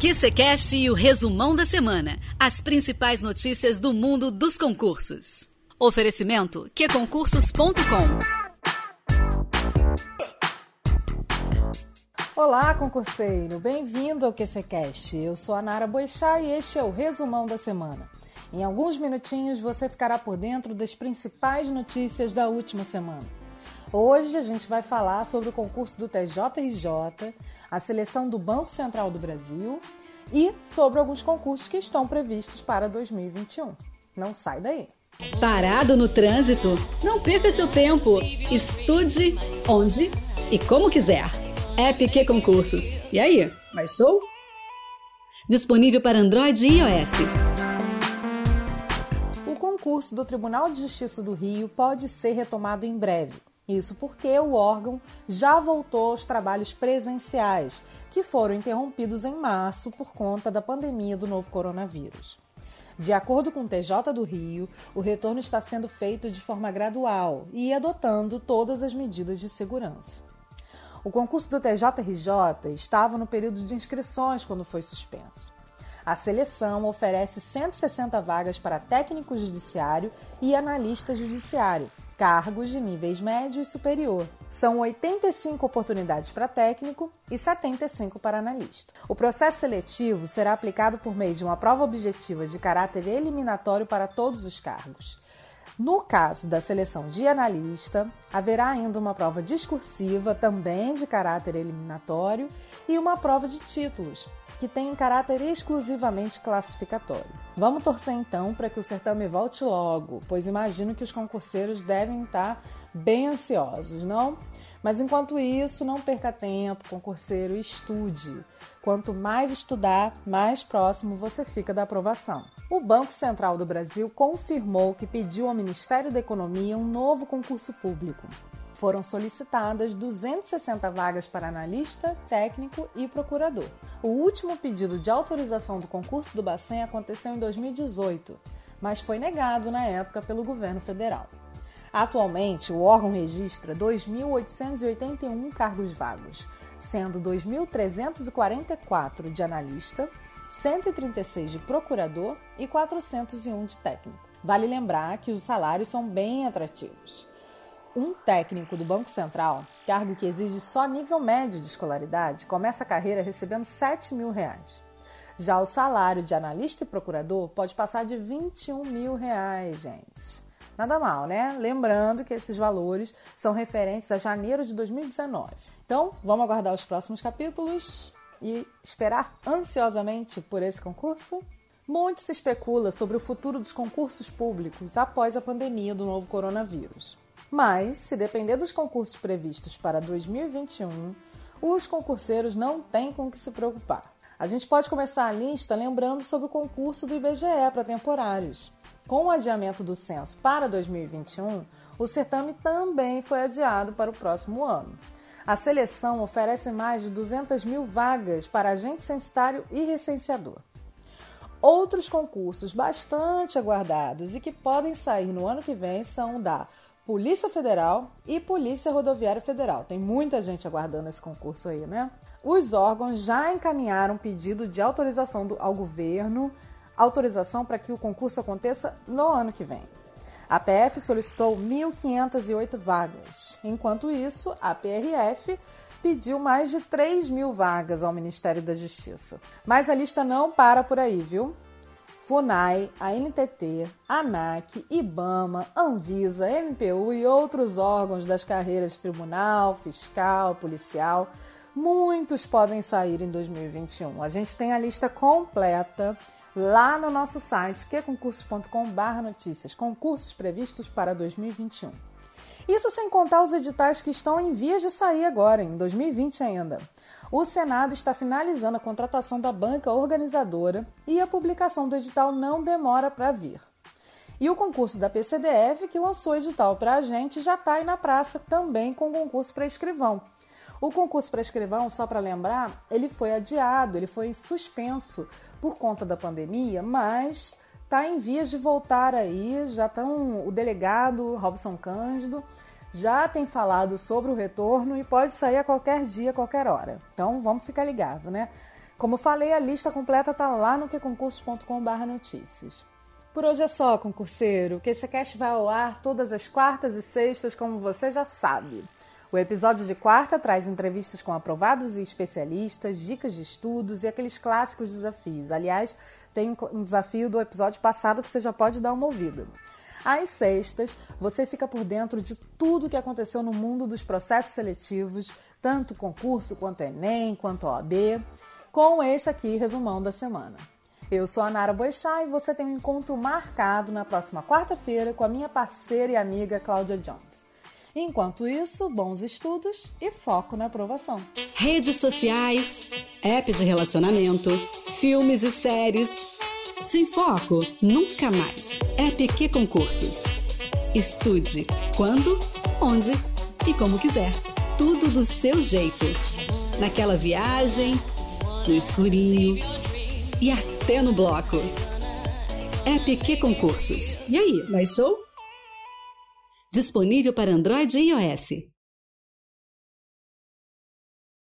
QCCast e o resumão da semana. As principais notícias do mundo dos concursos. Oferecimento qconcursos.com. Olá, concurseiro! Bem-vindo ao QCCast. Eu sou a Nara Boixá e este é o resumão da semana. Em alguns minutinhos você ficará por dentro das principais notícias da última semana. Hoje a gente vai falar sobre o concurso do TJRJ, a seleção do Banco Central do Brasil e sobre alguns concursos que estão previstos para 2021. Não sai daí! Parado no trânsito? Não perca seu tempo. Estude onde e como quiser. App Concursos. E aí, mais show? Disponível para Android e iOS. O concurso do Tribunal de Justiça do Rio pode ser retomado em breve. Isso porque o órgão já voltou aos trabalhos presenciais, que foram interrompidos em março por conta da pandemia do novo coronavírus. De acordo com o TJ do Rio, o retorno está sendo feito de forma gradual e adotando todas as medidas de segurança. O concurso do TJRJ estava no período de inscrições quando foi suspenso. A seleção oferece 160 vagas para técnico judiciário e analista judiciário, cargos de níveis médio e superior. São 85 oportunidades para técnico e 75 para analista. O processo seletivo será aplicado por meio de uma prova objetiva de caráter eliminatório para todos os cargos. No caso da seleção de analista, haverá ainda uma prova discursiva, também de caráter eliminatório, e uma prova de títulos, que tem caráter exclusivamente classificatório. Vamos torcer então para que o certame volte logo, pois imagino que os concurseiros devem estar bem ansiosos, não? Mas enquanto isso, não perca tempo, concurseiro, estude. Quanto mais estudar, mais próximo você fica da aprovação. O Banco Central do Brasil confirmou que pediu ao Ministério da Economia um novo concurso público. Foram solicitadas 260 vagas para analista, técnico e procurador. O último pedido de autorização do concurso do Bacen aconteceu em 2018, mas foi negado na época pelo governo federal. Atualmente, o órgão registra 2.881 cargos vagos, sendo 2.344 de analista, 136 de procurador e 401 de técnico. Vale lembrar que os salários são bem atrativos. Um técnico do Banco Central, cargo que exige só nível médio de escolaridade, começa a carreira recebendo 7 mil reais. Já o salário de analista e procurador pode passar de 21 mil reais, gente. Nada mal, né? Lembrando que esses valores são referentes a janeiro de 2019. Então, vamos aguardar os próximos capítulos e esperar ansiosamente por esse concurso? Muito se especula sobre o futuro dos concursos públicos após a pandemia do novo coronavírus. Mas, se depender dos concursos previstos para 2021, os concurseiros não têm com o que se preocupar. A gente pode começar a lista lembrando sobre o concurso do IBGE para temporários. Com o adiamento do censo para 2021, o certame também foi adiado para o próximo ano. A seleção oferece mais de 200 mil vagas para agente censitário e recenseador. Outros concursos bastante aguardados e que podem sair no ano que vem são da Polícia Federal e Polícia Rodoviária Federal. Tem muita gente aguardando esse concurso aí, né? Os órgãos já encaminharam pedido de autorização ao governo, autorização para que o concurso aconteça no ano que vem. A PF solicitou 1.508 vagas. Enquanto isso, a PRF pediu mais de 3 mil vagas ao Ministério da Justiça. Mas a lista não para por aí, viu? FUNAI, a NTT, ANAC, IBAMA, Anvisa, MPU e outros órgãos das carreiras tribunal, fiscal, policial, muitos podem sair em 2021. A gente tem a lista completa lá no nosso site queconcursos.com/notícias, concursos previstos para 2021. Isso sem contar os editais que estão em vias de sair agora, em 2020 ainda o Senado está finalizando a contratação da banca organizadora e a publicação do edital não demora para vir. E o concurso da PCDF, que lançou edital para a gente, já está aí na praça também com o concurso para escrivão. O concurso para escrivão, só para lembrar, ele foi adiado, ele foi suspenso por conta da pandemia, mas está em vias de voltar aí. Já estão o delegado Robson Cândido já tem falado sobre o retorno e pode sair a qualquer dia, qualquer hora. Então vamos ficar ligado, né? Como falei, a lista completa está lá no queconcursos.com.br notícias. Por hoje é só, concurseiro. O QCCast vai ao ar todas as quartas e sextas, como você já sabe. O episódio de quarta traz entrevistas com aprovados e especialistas, dicas de estudos e aqueles clássicos desafios. Aliás, tem um desafio do episódio passado que você já pode dar uma ouvida. Às sextas, você fica por dentro de tudo o que aconteceu no mundo dos processos seletivos, tanto concurso quanto Enem, quanto OAB com este aqui resumão da semana. Eu sou a Nara Boixá e você tem um encontro marcado na próxima quarta-feira com a minha parceira e amiga Cláudia Jones. Enquanto isso, bons estudos e foco na aprovação. Redes sociais, app de relacionamento, filmes e séries. Sem foco, nunca mais. Que concursos. Estude quando, onde e como quiser. Tudo do seu jeito. Naquela viagem no escurinho e até no bloco. É PQ Concursos. E aí, mais show? Disponível para Android e iOS.